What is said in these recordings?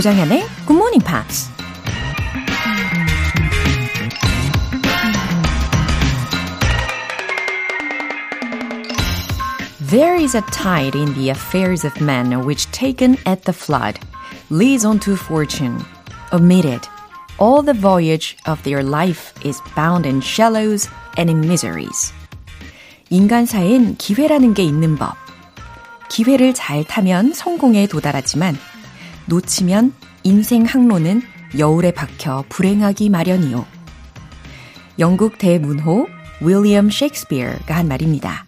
조장현의 Good Morning Pops. There is a tide in the affairs of men which taken at the flood leads on to fortune. Amid it, all the voyage of their life is bound in shallows and in miseries. 인간사엔 기회라는 게 있는 법. 기회를 잘 타면 성공에 도달하지만 놓치면 인생 항로는 여울에 박혀 불행하기 마련이요. 영국 대문호 윌리엄 셰익스피어가 한 말입니다.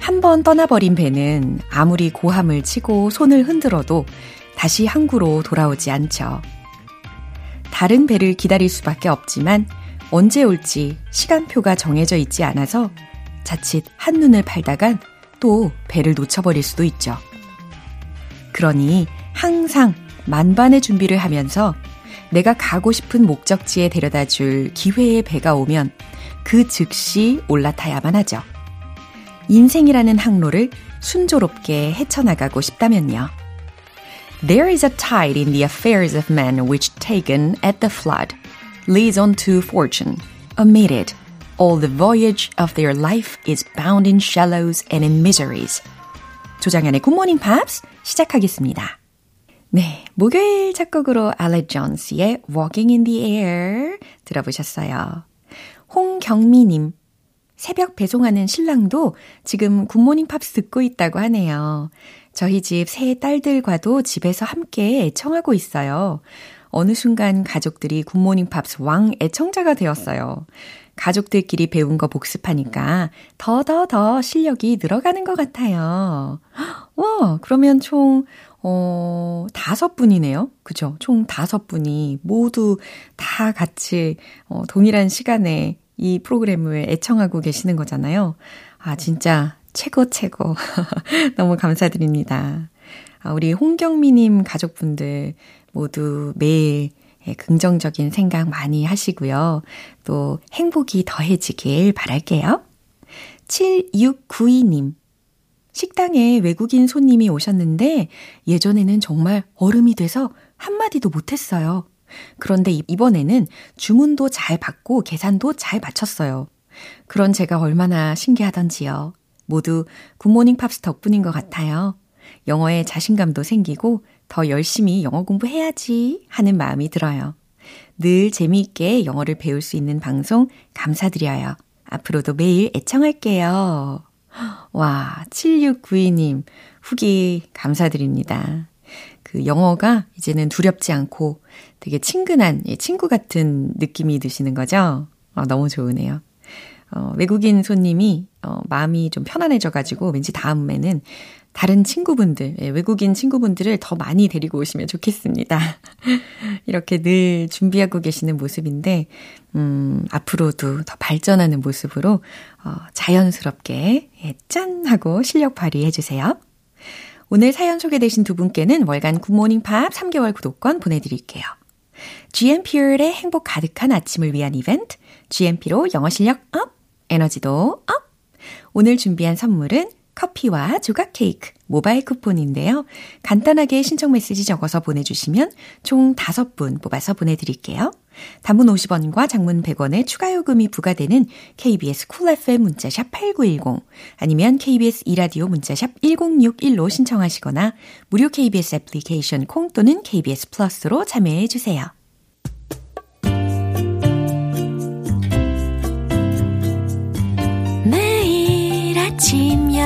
한 번 떠나버린 배는 아무리 고함을 치고 손을 흔들어도 다시 항구로 돌아오지 않죠. 다른 배를 기다릴 수밖에 없지만 언제 올지 시간표가 정해져 있지 않아서 자칫 한눈을 팔다간 또 배를 놓쳐버릴 수도 있죠. 그러니 항상 만반의 준비를 하면서 내가 가고 싶은 목적지에 데려다 줄 기회의 배가 오면 그 즉시 올라타야만 하죠. 인생이라는 항로를 순조롭게 헤쳐나가고 싶다면요. There is a tide in the affairs of men which taken at the flood leads on to fortune. Amid it, all the voyage of their life is bound in shallows and in miseries. 조정현의 Good Morning Pops 시작하겠습니다. 네, 목요일 첫 곡으로 알레드 존스의 Walking in the Air 들어보셨어요. 홍경미님, 새벽 배송하는 신랑도 지금 굿모닝 팝스 듣고 있다고 하네요. 저희 집 세 딸들과도 집에서 함께 애청하고 있어요. 어느 순간 가족들이 굿모닝 팝스 왕 애청자가 되었어요. 가족들끼리 배운 거 복습하니까 더, 더, 더 실력이 늘어가는 것 같아요. 와, 그러면 총, 어, 다섯 분이네요. 그죠? 총 다섯 분이 모두 다 같이, 어, 동일한 시간에 이 프로그램을 애청하고 계시는 거잖아요. 아, 진짜 최고, 최고. 너무 감사드립니다. 아, 우리 홍경미님 가족분들 모두 매일 예, 긍정적인 생각 많이 하시고요. 또 행복이 더해지길 바랄게요. 7692님. 식당에 외국인 손님이 오셨는데 예전에는 정말 얼음이 돼서 한마디도 못했어요. 그런데 이번에는 주문도 잘 받고 계산도 잘 마쳤어요. 그런 제가 얼마나 신기하던지요. 모두 굿모닝 팝스 덕분인 것 같아요. 영어에 자신감도 생기고 더 열심히 영어 공부해야지 하는 마음이 들어요. 늘 재미있게 영어를 배울 수 있는 방송 감사드려요. 앞으로도 매일 애청할게요. 와, 7692님, 후기 감사드립니다. 그 영어가 이제는 두렵지 않고 되게 친근한 친구 같은 느낌이 드시는 거죠? 어, 너무 좋으네요. 어, 외국인 손님이 어, 마음이 좀 편안해져가지고 왠지 다음에는 다른 친구분들, 예, 외국인 친구분들을 더 많이 데리고 오시면 좋겠습니다. 이렇게 늘 준비하고 계시는 모습인데, 음, 앞으로도 더 발전하는 모습으로, 어, 자연스럽게, 예, 짠! 하고 실력 발휘해 주세요. 오늘 사연 소개되신 두 분께는 월간 굿모닝 팝 3개월 구독권 보내드릴게요. GMP의 행복 가득한 아침을 위한 이벤트, GMP로 영어 실력 up, 에너지도 up! 오늘 준비한 선물은 커피와 조각 케이크, 모바일 쿠폰인데요. 간단하게 신청 메시지 적어서 보내주시면 총 5분 뽑아서 보내드릴게요. 단문 50원과 장문 100원의 추가 요금이 부과되는 KBS Cool FM 문자샵 8910 아니면 KBS 2라디오 문자샵 1061로 신청하시거나 무료 KBS 애플리케이션 콩 또는 KBS 플러스로 참여해 주세요.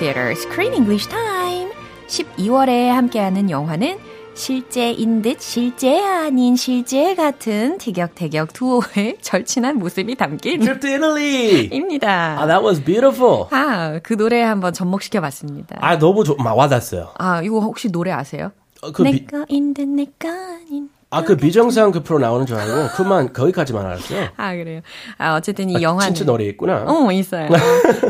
Morning Screen English Time. 12월에 함께하는 영화는 실제인 듯 실제 아닌 실제 같은 티격태격 두오의 절친한 모습이 담긴 Trip to Italy. 입니다. Ah, that was beautiful. 아, 그 노래 한번 접목시켜 봤습니다. 아, 너무 좋, 막 와닿았어요. 아, 이거 혹시 노래 아세요? 어, 그 비- 내꺼인 듯 내꺼 아닌 아, 그 비정상 그 프로 나오는 줄 알고, 그만, 거기까지만 알았어요. 아, 그래요. 아, 어쨌든 이 영화는. 진짜 노래 있구나. 어, 있어요.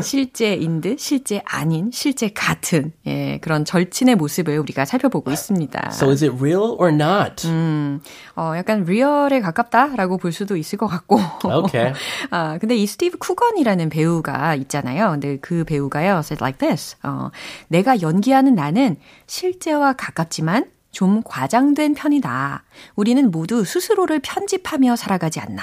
실제인 듯, 실제 아닌, 실제 같은, 예, 그런 절친의 모습을 우리가 살펴보고 있습니다. So is it real or not? 음, 어, 약간 리얼에 가깝다라고 볼 수도 있을 것 같고. Okay. 아, 근데 이 스티브 쿠건이라는 배우가 있잖아요. 근데 그 배우가요, said like this. 어, 내가 연기하는 나는 실제와 가깝지만 좀 과장된 편이다. 우리는 모두 스스로를 편집하며 살아가지 않나.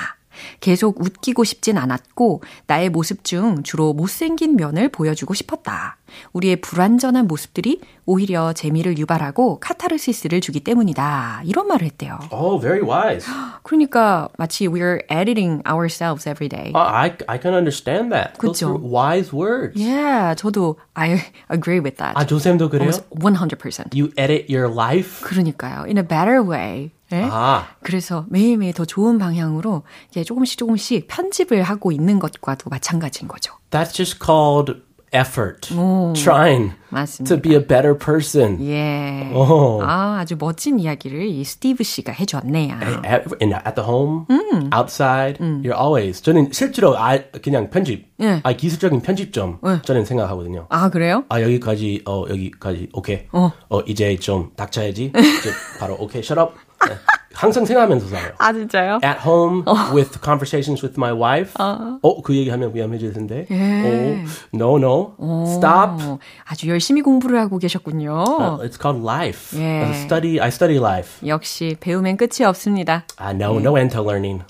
계속 웃기고 싶진 않았고 나의 모습 중 주로 못생긴 면을 보여주고 싶었다. 우리의 불완전한 모습들이 오히려 재미를 유발하고 카타르시스를 주기 때문이다. 이런 말을 했대요. Oh, very wise. 그러니까 마치 we're editing ourselves every day. Uh, I, I can understand that. Are wise words. Yeah, 저도 I agree with that. 아, 조쌤도 그래요? Almost 100%. You edit your life? 그러니까요. In a better way. 예? 아, 그래서 매일매일 더 좋은 방향으로 이게 조금씩 조금씩 편집을 하고 있는 것과도 마찬가지인 거죠. that's just called effort. Trying 맞습니다. to be a better person. 예. 오. 아, 아주 멋진 이야기를 이 스티브 씨가 해 줬네요. At, in, at the home, outside, you're always. 저는 실제로 아, 그냥 편집, 예. 아, 기술적인 편집점 저는 생각하거든요. 아, 그래요? 아 여기까지 어 여기까지 오케이 어. 어 이제 좀 닥쳐야지 이제 바로 오케이 shut up Yeah. 항상 생각하면서 살아요. 아, 진짜요? At home with conversations with my wife. 어, 그 얘기하면 위험해질 텐데. 예. 어, no, no. Stop. 어, 아주 열심히 공부를 하고 계셨군요. Uh, it's called life. 예. I study. I study life. 역시 배우면 끝이 없습니다. I know no end to learning.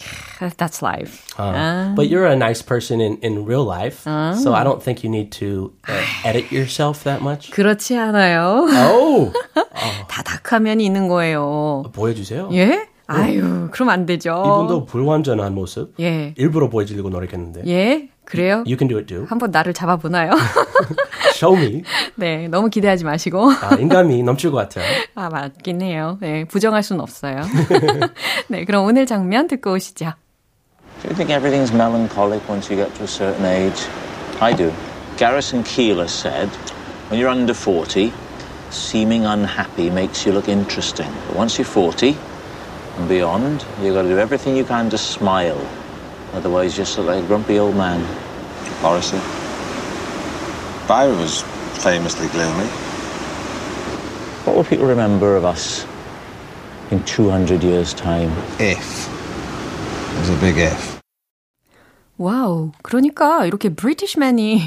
That's life. Uh, But you're a nice person in in real life, so I don't think you need to uh, edit yourself that much. 그렇지 않아요. Oh, 다 다크화면이 있는 거예요. 보여주세요. 예? 아유, 그럼 안 되죠. 이분도 불완전한 모습. 예. 일부러 보여주려고 노력했는데. 예? 그래요? You can do it too. 한번 나를 잡아보나요? Show me. 네, 너무 기대하지 마시고. 아, 인감이 넘칠 것 같아요. 아, 맞긴 해요. 네, 부정할 수는 없어요. 네, 그럼 오늘 장면 듣고 오시죠. Do you think everything's melancholic once you get to a certain age? I do. Garrison Keeler said, when you're under 40, seeming unhappy makes you look interesting. But once you're 40 and beyond, you've got to do everything you can to smile. Otherwise, you just look like a grumpy old man. Morrissey. Byron was famously gloomy. What will people remember of us in 200 years' time? If. There's a big if. 와우, 그러니까 이렇게 British man이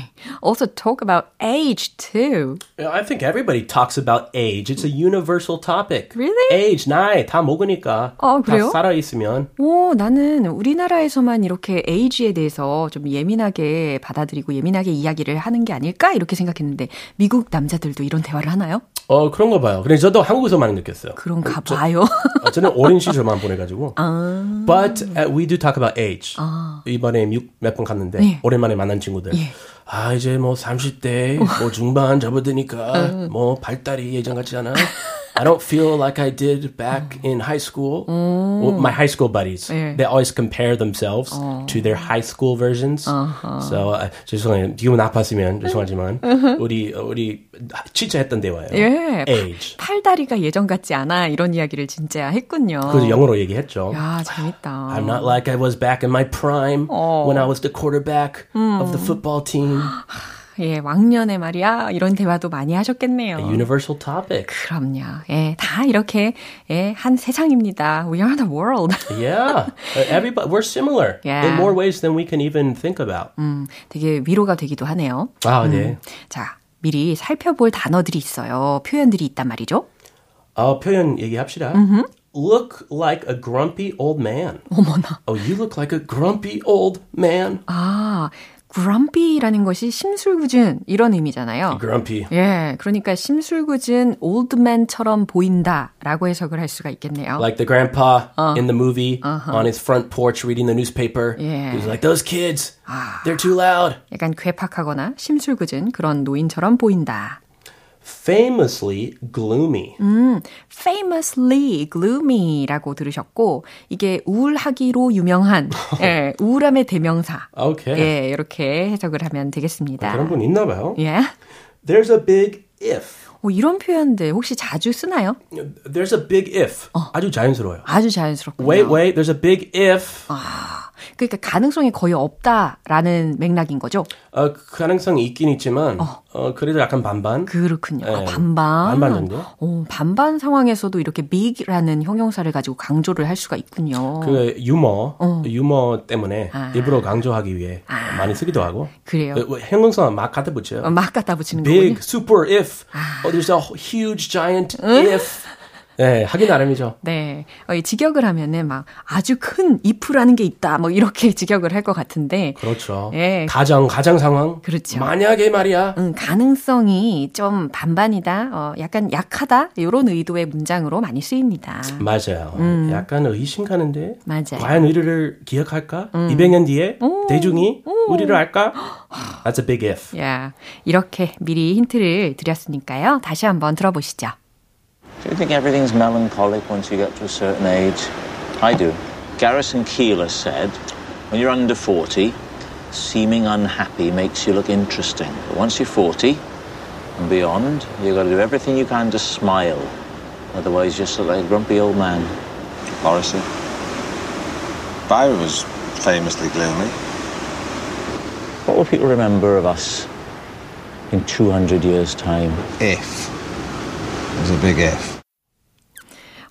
also talk about age too. I think everybody talks about age. It's a universal topic. Really? Age, 나이 다 먹으니까. 어, 그래요? 다 살아 있으면. 오, 나는 우리나라에서만 이렇게 에이지에 대해서 좀 예민하게 받아들이고 예민하게 이야기를 하는 게 아닐까 이렇게 생각했는데 미국 남자들도 이런 대화를 하나요? 어 그런 거 봐요. 그래서 저도 한국에서 많이 느꼈어요. 그런가 봐요. 어, 저는 어린 시절만 보내가지고. But uh, we do talk about age. 이번에 미국 몇 번 갔는데 네. 오랜만에 만난 친구들. 아 이제 뭐 30대 뭐 중반 접어드니까 뭐 발달이 예전 같지 않아. I don't feel like I did back in high school. Well, my high school buddies, 예. they always compare themselves to their high school versions. So uh, 죄송해요. 기분 나빴으면 죄송하지만 우리 우리 진짜 했던 대화예요. 예. Age. 팔다리가 예전 같지 않아 이런 이야기를 진짜 했군요. 그래서 영어로 얘기했죠. 야, 재밌다. I'm not like I was back in my prime when I was the quarterback of the football team. 예, 왕년에 말이야 이런 대화도 많이 하셨겠네요. Universal topic. 그럼요. 예, 다 이렇게 예, 한 세상입니다. We are the world. Yeah. Uh, Everybody, we're similar Yeah. in more ways than we can even think about. 음, 되게 위로가 되기도 하네요. 아, 네. 자, 미리 살펴볼 단어들이 있어요. 표현들이 있단 말이죠. 어, 표현 얘기합시다. Look like a grumpy old man. 어머나. Oh, you look like a grumpy old man. 아, grumpy라는 것이 심술궂은 이런 의미잖아요. Grumpy. 예, 그러니까 심술궂은 올드맨처럼 보인다라고 해석을 할 수가 있겠네요. Like the grandpa in the movie on his front porch reading the newspaper. Yeah. He's like, those kids, they're too loud. 약간 괴팍하거나 심술궂은 그런 노인처럼 보인다. Famously gloomy. famously gloomy라고 들으셨고 이게 우울하기로 유명한 예, 우울함의 대명사. Okay. 예, 이렇게 해석을 하면 되겠습니다. 그런 분 있나 봐요. 예. There's a big if. 어, 이런 표현들 혹시 자주 쓰나요? There's a big if. 아주 자연스러워요. 아주 자연스럽군요. Wait, wait, there's a big if. 그러니까 가능성이 거의 없다라는 맥락인 거죠. 어, 그 가능성이 있긴 있지만, 어. 그래도 약간 반반. 그렇군요. 아, 네. 반반. 반반 정도? 어, 반반 상황에서도 이렇게 big라는 형용사를 가지고 강조를 할 수가 있군요. 그 유머, 유머 때문에 일부러 강조하기 위해 많이 쓰기도 하고. 그래요. 그 형용사 막 갖다 붙여요. 어, 막 갖다 붙이는 Big, 거군요. super if. Oh, there's a huge, giant if. 네, 하기 나름이죠. 네. 어, 이 직역을 하면은 막 아주 큰 if라는 게 있다. 뭐 이렇게 직역을 할 것 같은데. 그렇죠. 예. 가정, 가정 상황. 그렇죠. 만약에 말이야. 음, 가능성이 좀 반반이다. 어, 약간 약하다. 이런 의도의 문장으로 많이 쓰입니다. 맞아요. 약간 의심 가는데. 음. 맞아요. 과연 우리를 기억할까? 200년 뒤에 대중이 우리를 알까? That's a big if. 야, 이렇게 미리 힌트를 드렸으니까요. 다시 한번 들어보시죠. Do you think everything's melancholic once you get to a certain age? I do. Garrison Keeler said, when you're under 40, seeming unhappy makes you look interesting. But once you're 40 and beyond, you've got to do everything you can to smile. Otherwise, you just like a grumpy old man. Morrissey. Byron was famously gloomy. What will people remember of us in 200 years' time? If. It was a big if.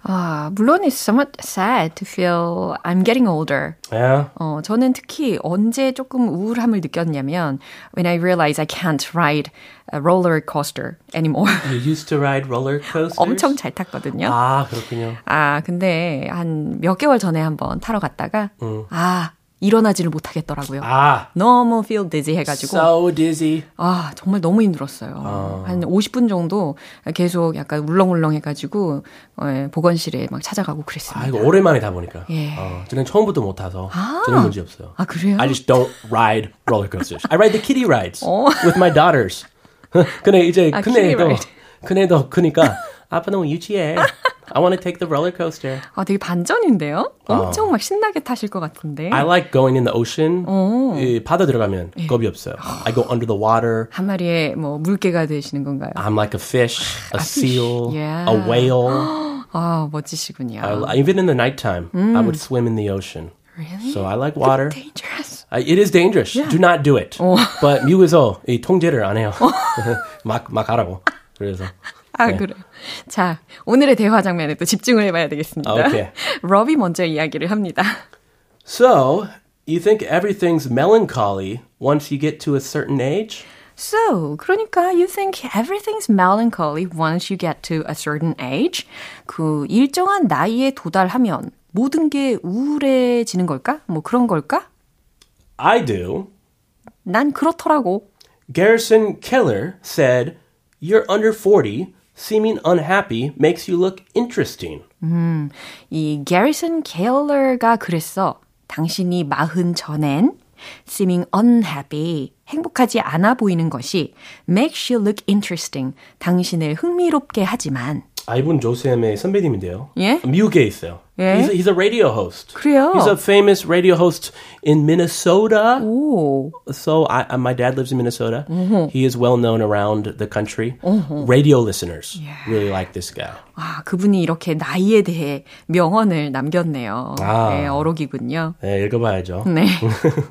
아, 물론 it's somewhat sad to feel I'm getting older. Yeah. 어, 저는 특히 언제 조금 우울함을 느꼈냐면 when I realized I can't ride a roller coaster anymore. You used to ride roller coasters? 엄청 잘 탔거든요. 아, 그렇군요. 아, 근데 한 몇 개월 전에 한번 타러 갔다가 아, 일어나지를 못하겠더라고요. 아, 너무 feel dizzy 해가지고 so dizzy. 아 정말 너무 힘들었어요. 한 50분 정도 계속 약간 울렁울렁 해가지고 어, 보건실에 막 찾아가고 그랬습니다. 아, 이거 오랜만에 타보니까. 예. 어, 저는 처음부터 못 타서 저는 문제 없어요. 아 그래요? I just don't ride roller coasters. I ride the kiddie rides 어. with my daughters. 근데 이제 아, 큰 kiddie 애도 ride. 큰 애도 크니까 아빠 너무 유치해. I want to take the roller coaster. 아 되게 반전인데요? 엄청 막 신나게 타실 것 같은데. I like going in the ocean. 이 바다 들어가면 겁이 없어요. I go under the water. 한 마리의 뭐 물개가 되시는 건가요? I'm like a fish, a seal, Yeah. a whale. 아 멋지시군요. I, even in the nighttime, I would swim in the ocean. Really? So I like water. Dangerous. Uh, it is dangerous. Do not do it. But 미국에서 이 통제를 안 해요. 막, 막 하라고. 그래서. 아 네. 그래. 자 오늘의 대화 장면에 또 집중을 해봐야 되겠습니다. 아, 오케이. 러비 먼저 이야기를 합니다. So, you think everything's melancholy once you get to a certain age? So, 그러니까 you think everything's melancholy once you get to a certain age. 그 일정한 나이에 도달하면 모든 게 우울해지는 걸까? 뭐 그런 걸까? I do. 난 그렇더라고. Garrison Keller said, You're under 40. Seeming unhappy makes you look interesting. 이 게리슨 케일러가 그랬어. 당신이 마흔 전엔 seeming unhappy, 행복하지 않아 보이는 것이 makes you look interesting, 당신을 흥미롭게 하지만 아, 이분 조쌤의 선배님인데요. 예? 미국에 있어요. 예? He's, a, he's a radio host. 그래요? He's a famous radio host in Minnesota. 오, So I, I- my dad lives in Minnesota. He is well known around the country. Radio listeners really like this guy. 아, 그분이 이렇게 나이에 대해 명언을 남겼네요. 아. 네, 어록이군요. 네, 읽어봐야죠. 네.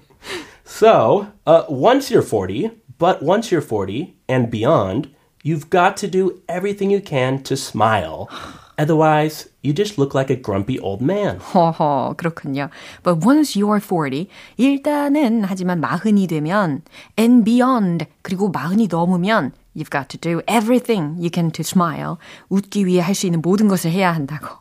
So, uh, once you're 40, but once you're 40 and beyond, you've got to do everything you can to smile. Otherwise, you just look like a grumpy old man. 허허, 그렇군요. But once you are 40, 일단은 하지만 마흔이 되면 and beyond, 그리고 마흔이 넘으면 you've got to do everything you can to smile. 웃기 위해 할 수 있는 모든 것을 해야 한다고.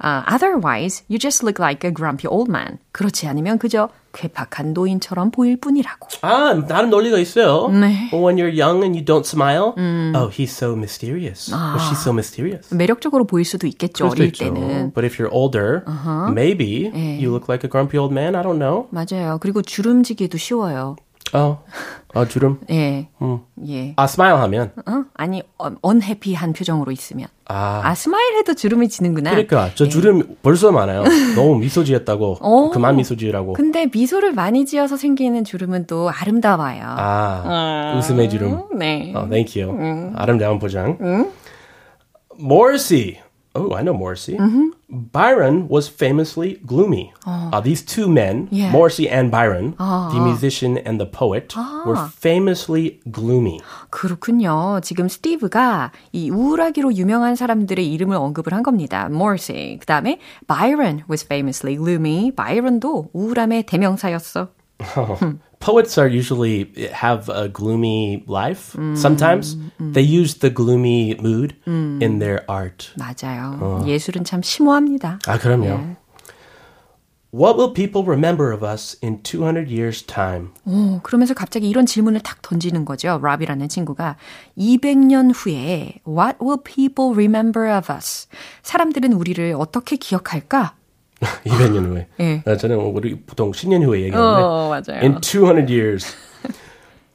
Uh, otherwise, you just look like a grumpy old man. 그렇지 않으면 그저 괴팍한 노인처럼 보일 뿐이라고. 아, 나름 논리가 있어요. 네. When you're young and you don't smile, oh, he's so mysterious. Oh, she's so mysterious. 매력적으로 보일 수도 있겠죠, 그럴 수도 어릴 있죠. 때는. But if you're older, maybe you look like a grumpy old man. I don't know. 맞아요. 그리고 주름지기도 쉬워요. 어, 아 주름. 예. 예. 아 smile 하면. 어? 아니, unhappy한 표정으로 있으면. 아. 아, smile 해도 주름이 지는구나. 그러니까 저 주름 벌써 많아요. 너무 미소 지었다고 어. 그만 미소 지으라고. 근데 미소를 많이 지어서 생기는 주름은 또 아름다워요. 아 웃음의 주름. 네. 어, thank you. 아름다운 포장. Morrissey. Oh, I know Morrissey. Byron was famously gloomy. Uh, these two men, Yeah. Morrissey and Byron, the musician and the poet, were famously gloomy. 그렇군요. 지금 스티브가 이 우울하기로 유명한 사람들의 이름을 언급을 한 겁니다. Morrissey. 그 다음에 Byron was famously gloomy. Byron도 우울함의 대명사였어. Poets are usually have a gloomy life. Sometimes they use the gloomy mood in their art. 맞아요. 예술은 참 심오합니다. 아, 그럼요. What will people remember of us in 200 years' time? 오, 그러면서 갑자기 이런 질문을 탁 던지는 거죠. 랍이라는 친구가 200년 후에 What will people remember of us? 사람들은 우리를 어떻게 기억할까? 200년 후에. 예. 아, 저는 우리 보통 10년 후에 얘기하는데. 어, 맞아요. In 200 years.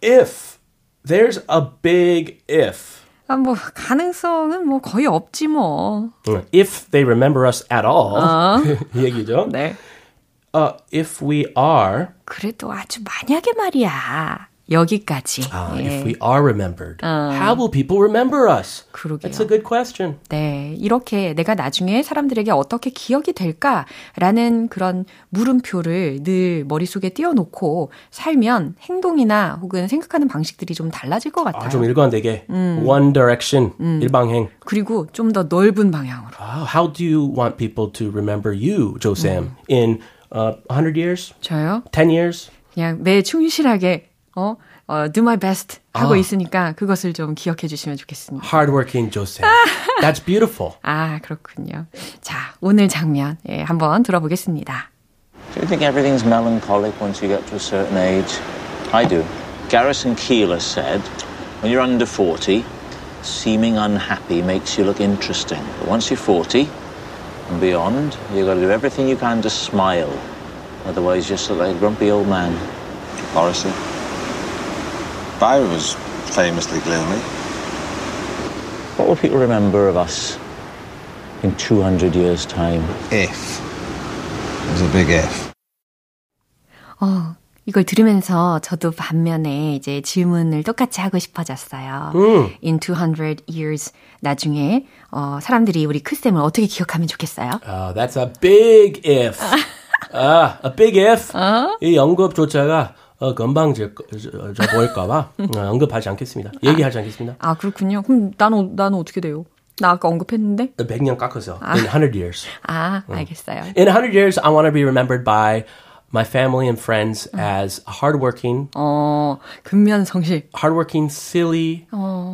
if there's a big if. 아, 뭐 가능성은 뭐 거의 없지 뭐. If they remember us at all. 이 얘기죠. 네. Uh, if we are 그래도 아주 만약에 말이야. 여기까지. uh, 예. if we are remembered, how will people remember us? 그러게요. That's a good question. 네, 이렇게 내가 나중에 사람들에게 어떻게 기억이 될까라는 그런 물음표를 늘 머릿속에 띄워놓고 살면 행동이나 혹은 생각하는 방식들이 좀 달라질 것 같아요. 아, 좀 일관되게 one direction 일방행. 그리고 좀 더 넓은 방향으로. Uh, how do you want people to remember you, Joe Sam, in uh, 100 years, 저요? 10 years? 그냥 매 충실하게 어, 어 do my best 하고 있으니까 그것을 좀 기억해 주시면 좋겠습니다. Hardworking Joe Sam. That's beautiful. 아, 그렇군요. 자, 오늘 장면 예, 한번 들어보겠습니다. Do you think everything's melancholic once you get to a certain age? I do. Garrison Keeler said, when you're under 40, seeming unhappy makes you look interesting. But once you're 40 and beyond, you've got to do everything you can to smile. Otherwise, you just look like a grumpy old man. Morrissey. Byron was famously gloomy. What will people remember of us in 200 years' time? If. There's a big if. 어, 이걸 들으면서 저도 반면에 이제 질문을 똑같이 하고 싶어졌어요. In 200 years 나중에 어, 사람들이 우리 크쌤을 어떻게 기억하면 좋겠어요? Uh, that's a big if. 아, a big if. 이 언급조차가 어, 저 보일까봐 어, 언급하지 않겠습니다. 얘기하지 않겠습니다. 아, 그렇군요. 그럼 나는 나는 어떻게 돼요? 나 아까 언급했는데? 100년 깎아서 in 100 years. 아, 알겠어요. In 100 years, I want to be remembered by my family and friends as hardworking, 어, 근면 성실. hardworking, silly,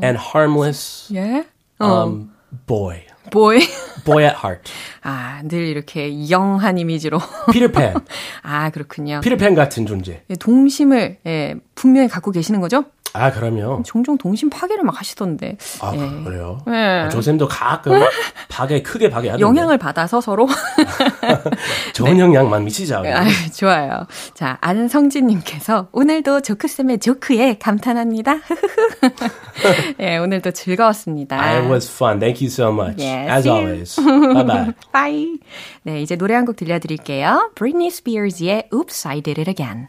and harmless 예? 어, um, boy. Boy. Boy at heart. 아, 늘 이렇게 영한 이미지로. 피터팬. 아, 그렇군요. 피터팬 같은 존재. 예, 동심을 예, 분명히 갖고 계시는 거죠? 아, 그럼요. 종종 동심 파괴를 막 하시던데. 아, 예. 그래요? 네. 아, 조쌤도 가끔 파괴, 크게 파괴 하던데. 영향을 받아서 서로. 좋은 영향만 미치자. 아, 좋아요. 자, 안성진님께서 오늘도 조크쌤의 조크에 감탄합니다. 예, 오늘도 즐거웠습니다. It was fun. Thank you so much. Yes, As always. Bye bye. 네, 이제 노래 한 곡 들려드릴게요. Britney Spears의 Oops, I Did It Again.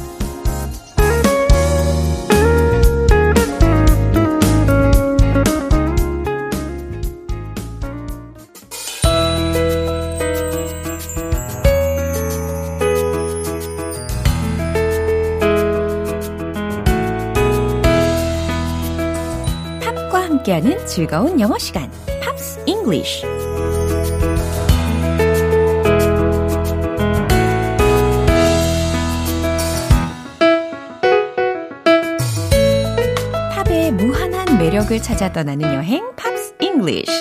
함께하는 즐거운 영어 시간, Pops English. 팝의 무한한 매력을 찾아 떠나는 여행, Pops English.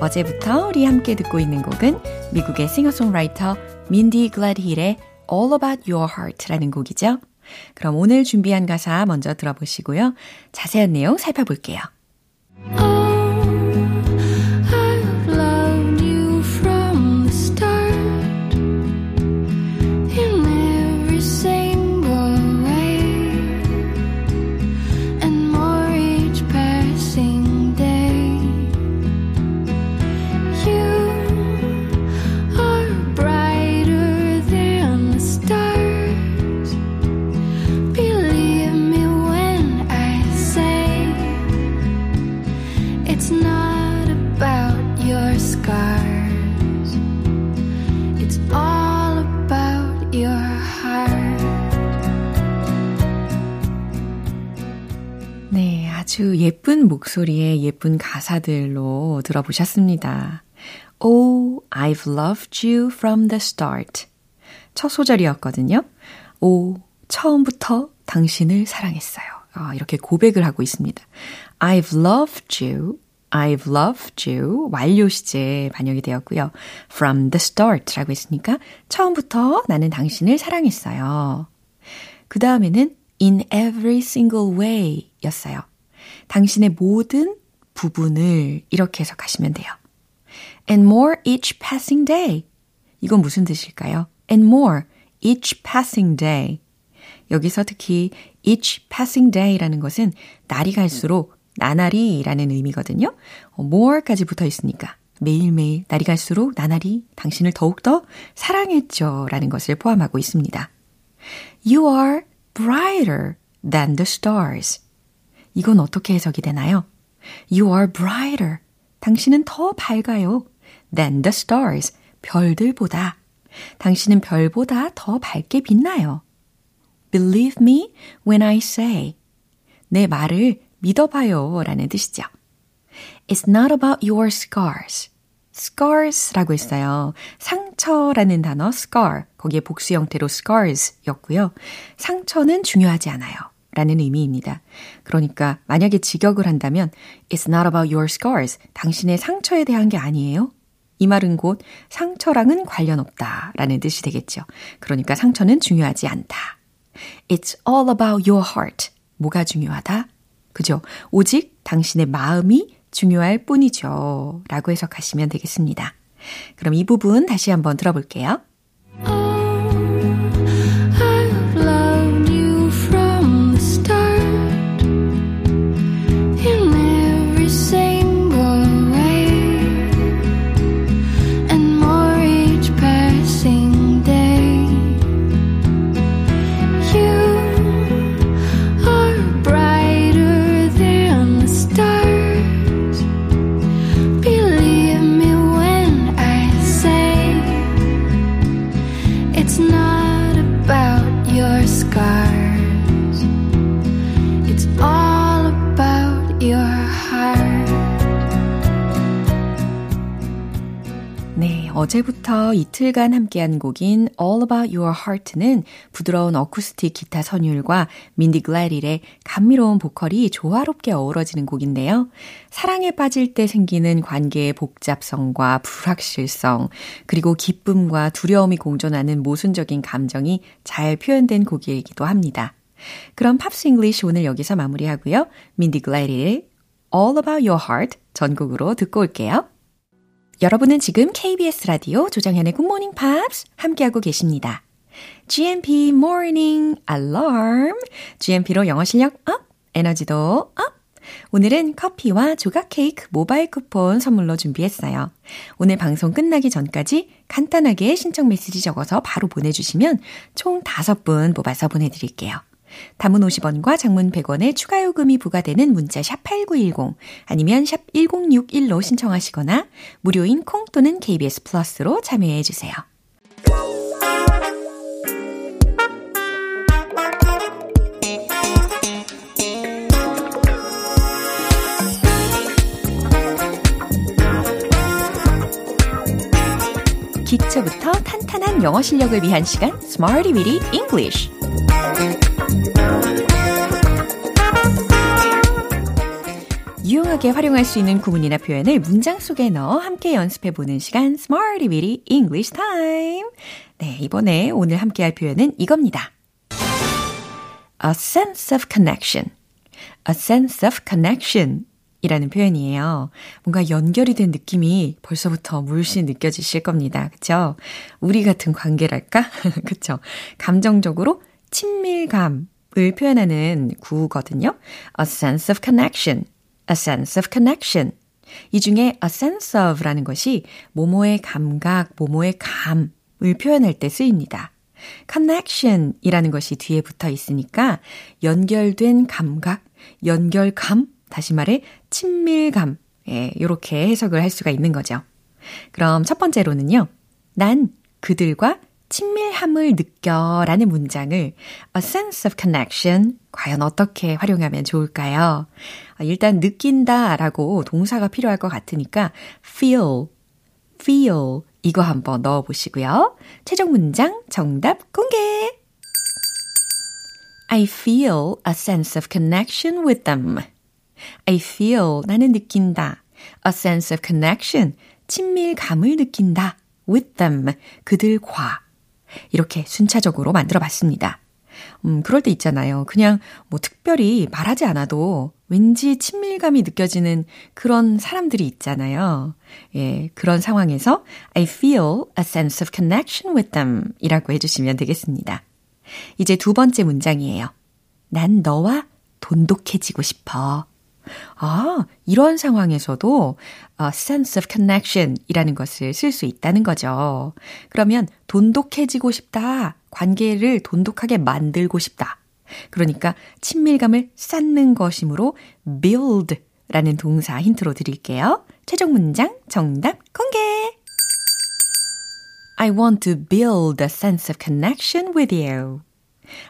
어제부터 우리 함께 듣고 있는 곡은 미국의 싱어송라이터 민디 글래드힐의 All About Your Heart라는 곡이죠. 그럼 오늘 준비한 가사 먼저 들어보시고요. 자세한 내용 살펴볼게요. 목소리에 예쁜 가사들로 들어보셨습니다. Oh, I've loved you from the start. 첫 소절이었거든요. 오, 처음부터 당신을 사랑했어요. 아, 이렇게 고백을 하고 있습니다. I've loved you. I've loved you. 완료 시제 반영이 되었고요. From the start 라고 했으니까 처음부터 나는 당신을 사랑했어요. 그 다음에는 in every single way 였어요. 당신의 모든 부분을 이렇게 해석하시면 돼요. And more each passing day. 이건 무슨 뜻일까요? And more each passing day. 여기서 특히 each passing day라는 것은 날이 갈수록 나날이라는 의미거든요. more까지 붙어 있으니까 매일매일 날이 갈수록 나날이 당신을 더욱더 사랑했죠 라는 것을 포함하고 있습니다. You are brighter than the stars. 이건 어떻게 해석이 되나요? You are brighter. 당신은 더 밝아요. than the stars. 별들보다. 당신은 별보다 더 밝게 빛나요. Believe me when I say. 내 말을 믿어봐요 라는 뜻이죠. It's not about your scars. scars라고 했어요. 상처라는 단어 scar, 거기에 복수 형태로 scars 였고요. 상처는 중요하지 않아요. 라는 의미입니다. 그러니까 만약에 직역을 한다면 It's not about your scars. 당신의 상처에 대한 게 아니에요. 이 말은 곧 상처랑은 관련 없다 라는 뜻이 되겠죠. 그러니까 상처는 중요하지 않다. It's all about your heart. 뭐가 중요하다? 그죠? 오직 당신의 마음이 중요할 뿐이죠. 라고 해석하시면 되겠습니다. 그럼 이 부분 다시 한번 들어볼게요. 어제부터 이틀간 함께한 곡인 All About Your Heart는 부드러운 어쿠스틱 기타 선율과 민디 글래드힐의 감미로운 보컬이 조화롭게 어우러지는 곡인데요. 사랑에 빠질 때 생기는 관계의 복잡성과 불확실성, 그리고 기쁨과 두려움이 공존하는 모순적인 감정이 잘 표현된 곡이기도 합니다. 그럼 Pops English 오늘 여기서 마무리하고요. 민디 글래드힐의 All About Your Heart 전곡으로 듣고 올게요. 여러분은 지금 KBS 라디오 조정현의 굿모닝 팝스 함께하고 계십니다. GMP Morning Alarm. GMP로 영어 실력 up, 에너지도 up. 오늘은 커피와 조각 케이크 모바일 쿠폰 선물로 준비했어요. 오늘 방송 끝나기 전까지 간단하게 신청 메시지 적어서 바로 보내주시면 총 5분 뽑아서 보내드릴게요. 담은 50원과 장문 100원의 추가 요금이 부과되는 문자 샵 8910 아니면 샵 1061로 신청하시거나 무료인 콩 또는 KBS 플러스로 참여해 주세요. 기초부터 탄탄한 영어 실력을 위한 시간 Smarty Weedy English 유용하게 활용할 수 있는 구문이나 표현을 문장 속에 넣어 함께 연습해 보는 시간 Smarty Weedy English Time 네, 이번에 오늘 함께 할 표현은 이겁니다. A sense of connection A sense of connection 이라는 표현이에요. 뭔가 연결이 된 느낌이 벌써부터 물씬 느껴지실 겁니다. 그쵸? 우리 같은 관계랄까? 그쵸? 감정적으로 친밀감을 표현하는 구거든요. A sense of connection. A sense of connection. 이 중에 a sense of라는 것이 모모의 감각, 모모의 감을 표현할 때 쓰입니다. connection 이라는 것이 뒤에 붙어 있으니까 연결된 감각, 연결감 다시 말해 친밀감. 예, 이렇게 해석을 할 수가 있는 거죠. 그럼 첫 번째로는요. 난 그들과 친밀함을 느껴 라는 문장을 a sense of connection 과연 어떻게 활용하면 좋을까요? 아, 일단 느낀다 라고 동사가 필요할 것 같으니까 feel, feel 이거 한번 넣어 보시고요. 최종 문장 정답 공개! I feel a sense of connection with them. I feel 나는 느낀다. A sense of connection 친밀감을 느낀다. with them 그들과 이렇게 순차적으로 만들어 봤습니다. 음, 그럴 때 있잖아요. 그냥 뭐 특별히 말하지 않아도 왠지 친밀감이 느껴지는 그런 사람들이 있잖아요. 예, 그런 상황에서 I feel a sense of connection with them 이라고 해주시면 되겠습니다. 이제 두 번째 문장이에요. 난 너와 돈독해지고 싶어. 아, 이런 상황에서도 a sense of connection 이라는 것을 쓸 수 있다는 거죠. 그러면 돈독해지고 싶다. 관계를 돈독하게 만들고 싶다. 그러니까 친밀감을 쌓는 것이므로 build 라는 동사 힌트로 드릴게요. 최종 문장 정답 공개! I want to build a sense of connection with you.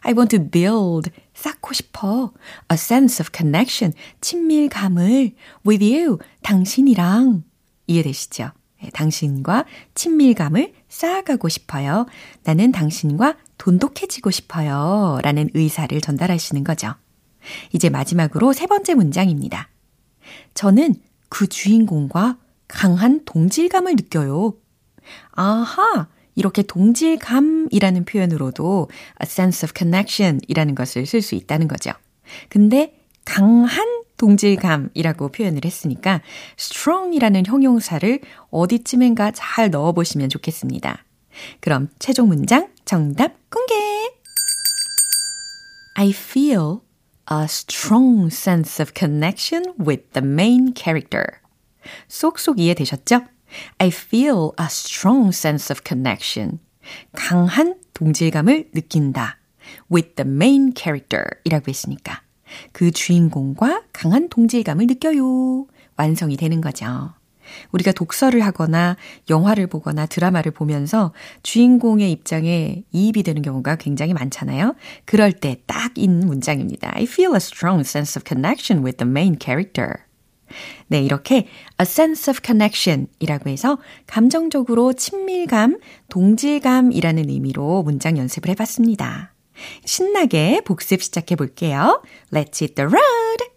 I want to build 쌓고 싶어. A sense of connection. 친밀감을 with you. 당신이랑. 이해되시죠? 네, 당신과 친밀감을 쌓아가고 싶어요. 나는 당신과 돈독해지고 싶어요. 라는 의사를 전달하시는 거죠. 이제 마지막으로 세 번째 문장입니다. 저는 그 주인공과 강한 동질감을 느껴요. 아하! 이렇게 동질감이라는 표현으로도 a sense of connection 이라는 것을 쓸 수 있다는 거죠. 근데 강한 동질감이라고 표현을 했으니까 strong이라는 형용사를 어디쯤엔가 잘 넣어보시면 좋겠습니다. 그럼 최종 문장 정답 공개! I feel a strong sense of connection with the main character. 쏙쏙 이해되셨죠? I feel a strong sense of connection. 강한 동질감을 느낀다. with the main character 이라고 했으니까. 그 주인공과 강한 동질감을 느껴요. 완성이 되는 거죠. 우리가 독서를 하거나 영화를 보거나 드라마를 보면서 주인공의 입장에 이입이 되는 경우가 굉장히 많잖아요. 그럴 때 딱 있는 문장입니다. I feel a strong sense of connection with the main character. 네, 이렇게 a sense of connection 이라고 해서 감정적으로 친밀감, 동질감이라는 의미로 문장 연습을 해봤습니다. 신나게 복습 시작해 볼게요. Let's hit the road!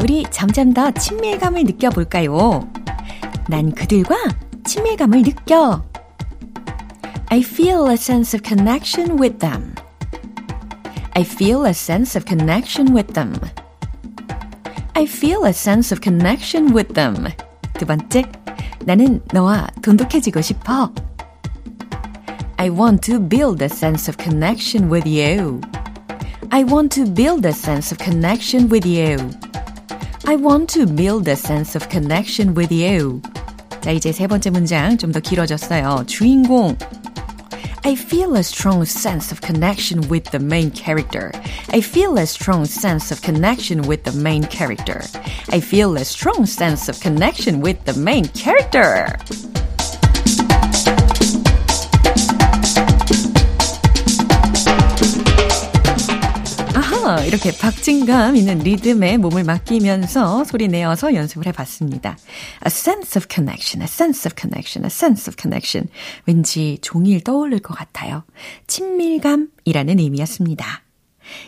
우리 점점 더 친밀감을 느껴볼까요? 난 그들과 친밀감을 느껴. I feel a sense of connection with them. I feel a sense of connection with them. I feel a sense of connection with them. 두 번째, 나는 너와 돈독해지고 싶어. I want to build a sense of connection with you. I want to build a sense of connection with you. I want to build a sense of connection with you. 자, 이제 세 번째 문장 좀 더 길어졌어요. 주인공. I feel a strong sense of connection with the main character. I feel a strong sense of connection with the main character. I feel a strong sense of connection with the main character. 이렇게 박진감 있는 리듬에 몸을 맡기면서 소리 내어서 연습을 해봤습니다. A sense of connection, a sense of connection, a sense of connection. 왠지 종일 떠오를 것 같아요. 친밀감이라는 의미였습니다.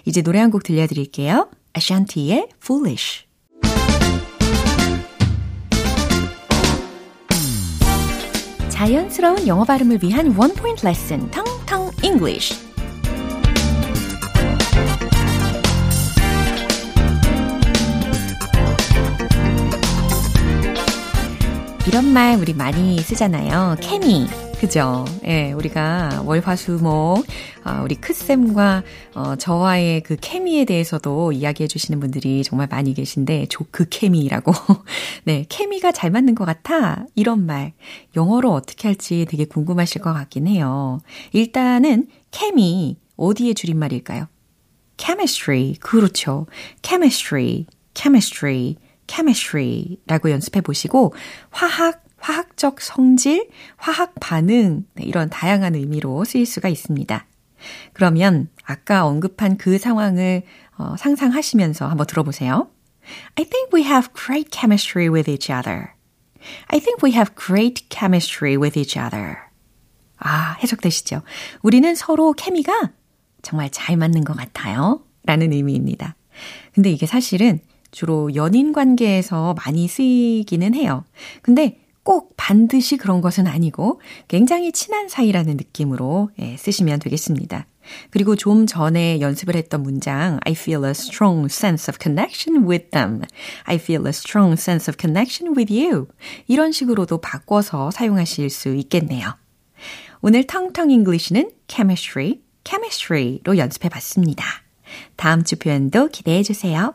이제 노래 한 곡 들려드릴게요. 아샨티의 Foolish. 자연스러운 영어 발음을 위한 원 포인트 레슨, 텅텅 English. 이런 말 우리 많이 쓰잖아요. 케미. 그죠? 예, 우리가 월화수목, 어, 우리 크쌤과, 어, 저와의 그 케미에 대해서도 이야기해 주시는 분들이 정말 많이 계신데, 조크 케미라고. 네, 케미가 잘 맞는 것 같아. 이런 말. 영어로 어떻게 할지 되게 궁금하실 것 같긴 해요. 일단은, 케미, 어디에 줄임말일까요? chemistry. 그렇죠. chemistry, chemistry. Chemistry라고 연습해 보시고 화학, 화학적 성질, 화학 반응 네, 이런 다양한 의미로 쓰일 수가 있습니다. 그러면 아까 언급한 그 상황을 어, 상상하시면서 한번 들어보세요. I think we have great chemistry with each other. I think we have great chemistry with each other. 아, 해석되시죠? 우리는 서로 케미가 정말 잘 맞는 것 같아요. 라는 의미입니다. 근데 이게 사실은 주로 연인 관계에서 많이 쓰이기는 해요. 근데 꼭 반드시 그런 것은 아니고 굉장히 친한 사이라는 느낌으로 예, 쓰시면 되겠습니다. 그리고 좀 전에 연습을 했던 문장 I feel a strong sense of connection with them. I feel a strong sense of connection with you. 이런 식으로도 바꿔서 사용하실 수 있겠네요. 오늘 텅텅 English는 chemistry, chemistry로 연습해 봤습니다. 다음 주 표현도 기대해 주세요.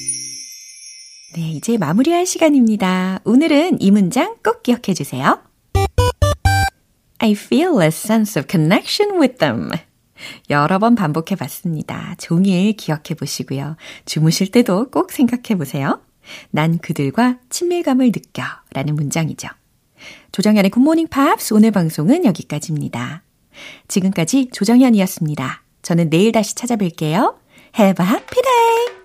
네, 이제 마무리할 시간입니다. 오늘은 이 문장 꼭 기억해 주세요. I feel a sense of connection with them. 여러 번 반복해 봤습니다. 종일 기억해 보시고요. 주무실 때도 꼭 생각해 보세요. 난 그들과 친밀감을 느껴 라는 문장이죠. 조정현의 굿모닝 팝스 오늘 방송은 여기까지입니다. 지금까지 조정현이었습니다. 저는 내일 다시 찾아뵐게요. Have a happy day!